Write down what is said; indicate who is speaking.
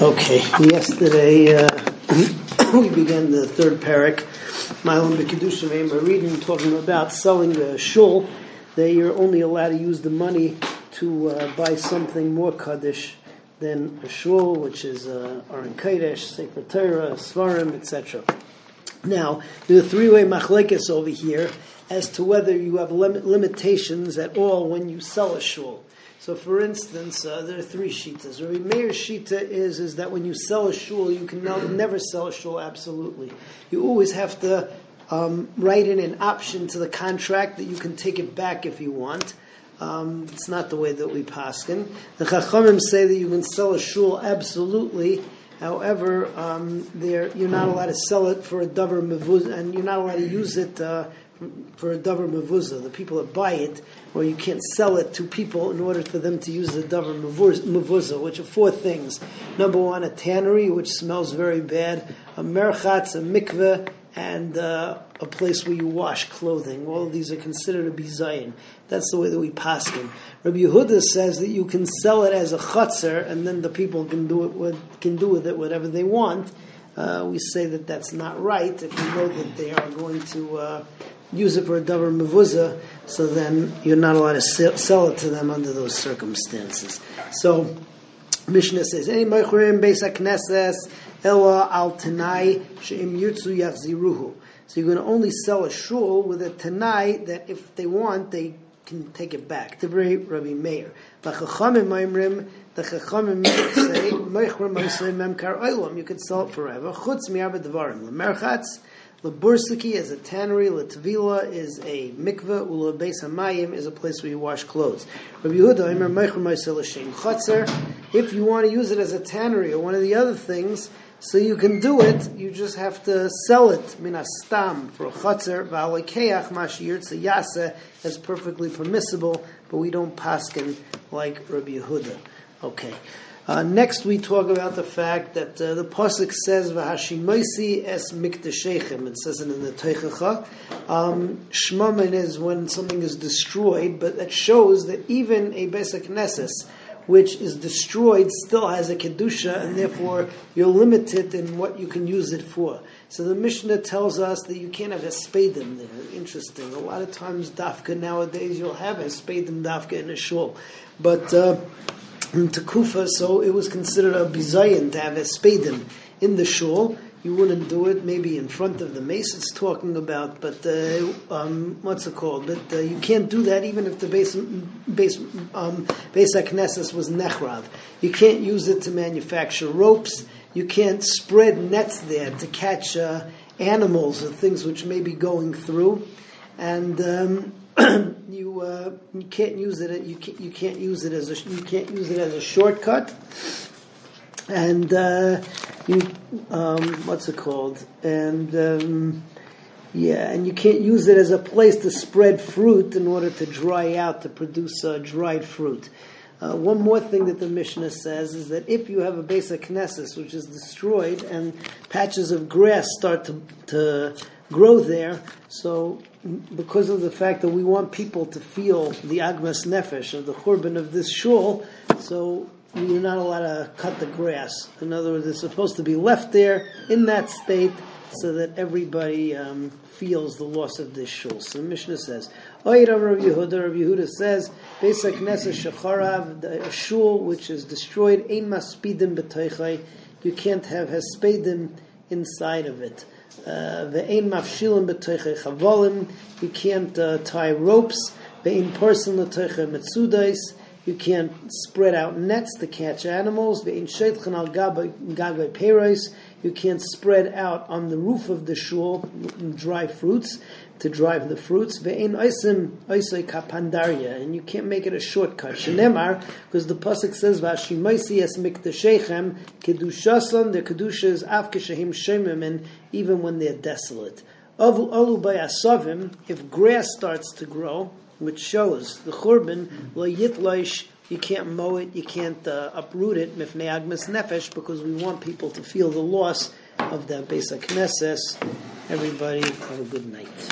Speaker 1: Okay, yesterday uh, we began the third parak, Milam B'Kedusha We're reading, talking about selling the shul, that you're only allowed to use the money to uh, buy something more Kaddish than a shul, which is uh, Aron Kodesh, Sefer Torah, Svarim, etc. Now, there's a three-way machlekes over here as to whether you have lim- limitations at all when you sell a shul. So, for instance, uh, there are three shitas. Rabbi Meir's shita is is that when you sell a shul, you can never sell a shul absolutely. You always have to um, write in an option to the contract that you can take it back if you want. Um, it's not the way that we paskin. The Chachamim say that you can sell a shul absolutely. However, um, you're not allowed to sell it for a davar mevuz, and you're not allowed to use it uh, for a davar mevuzah. The people that buy it, or you can't sell it to people in order for them to use the davar mevuzah, which are four things. Number one, a tannery, which smells very bad, a merchatz, a mikveh, and uh, a place where you wash clothing. All of these are considered a bizayin. That's the way that we pass paskin. Rabbi Yehuda says that you can sell it as a chutzner, and then the people can do it with, can do with it whatever they want. Uh, we say that that's not right if you know that they are going to uh, use it for a davar mevuza, so then you're not allowed to sell it to them under those circumstances. So Mishnah says, "Any meichurim beis hakneses ela al tanai sheim yurtzu yachziruhu." So you're going to only sell a shul with a tanai that if they want, they can take it back. Divrei Rabbi Meir. The chachamim the chachamim say meichurim memkar oilam. You could sell it forever. Chutz mi'arba devarim. Lemerchatz Labursiki is a tannery, Latvila is a mikveh, Ula Beis Hamayim is a place where you wash clothes. Rabbi Yehuda, Imer Meicher Meisel Hashem Chotzer, if you want to use it as a tannery or one of the other things, so you can do it, you just have to sell it, minastam, for a chotzer, v'alekeach mashir yase, as perfectly permissible, but we don't paskin like Rabbi Yehuda. Okay. Uh, next, we talk about the fact that uh, the pasuk says "V'hashimoisi es miktashechem." It says it in the Teichacha. Um, is when something is destroyed, but that shows that even a basic nessus, which is destroyed, still has a kedusha, and therefore you're limited in what you can use it for. So the Mishnah tells us that you can't have a spadim there. Interesting. A lot of times, dafka nowadays you'll have a spadim dafka in a shul, but. Uh, in Tekufa, so it was considered a bizayin to have a spadim in the shul. You wouldn't do it maybe in front of the it's talking about, but uh, um, what's it called? But uh, you can't do that even if the base base um, base Knesset was nechrad. You can't use it to manufacture ropes. You can't spread nets there to catch uh, animals or things which may be going through, and um, you uh, you can't use it. You can't, you can't use it as a you can't use it as a shortcut. And uh, you um, what's it called? And um, yeah, and you can't use it as a place to spread fruit in order to dry out to produce uh, dried fruit. Uh, one more thing that the Mishnah says is that if you have a basic knesses which is destroyed and patches of grass start to, to grow there, so because of the fact that we want people to feel the agmas nefesh of the churban of this shul, so you're not allowed to cut the grass. In other words, it's supposed to be left there in that state so that everybody um, feels the loss of this shul. So the Mishnah says, Oyra Rav Yehuda, Rav Yehuda says, Beis Knesset Shecharav, a shul which is destroyed, Ein Maspidim B'toichai, you can't have Hespedim inside of it. Ve'ein mafshilim b'toiche chavolim. You can't uh, tie ropes. Ve'ein person l'toiche metzudais. You can't spread out nets to catch animals. Ve'ein sheitchen al gagay peros. You can't spread out on the roof of the shul dry fruits to drive the fruits. Ve'ein oisim oisoi kapandaria, and you can't make it a shortcut. Shenemar, because the pasuk says v'ashimaisi es miktashechem kedushasan. The kedusha is af keshahim shemim, and even when they're desolate. Avu alu bayasavim, if grass starts to grow, which shows the churban lo yitloish. You can't mow it, you can't uh, uproot it, mifnei agmas nefesh, because we want people to feel the loss of that basic knesses. Everybody have a good night.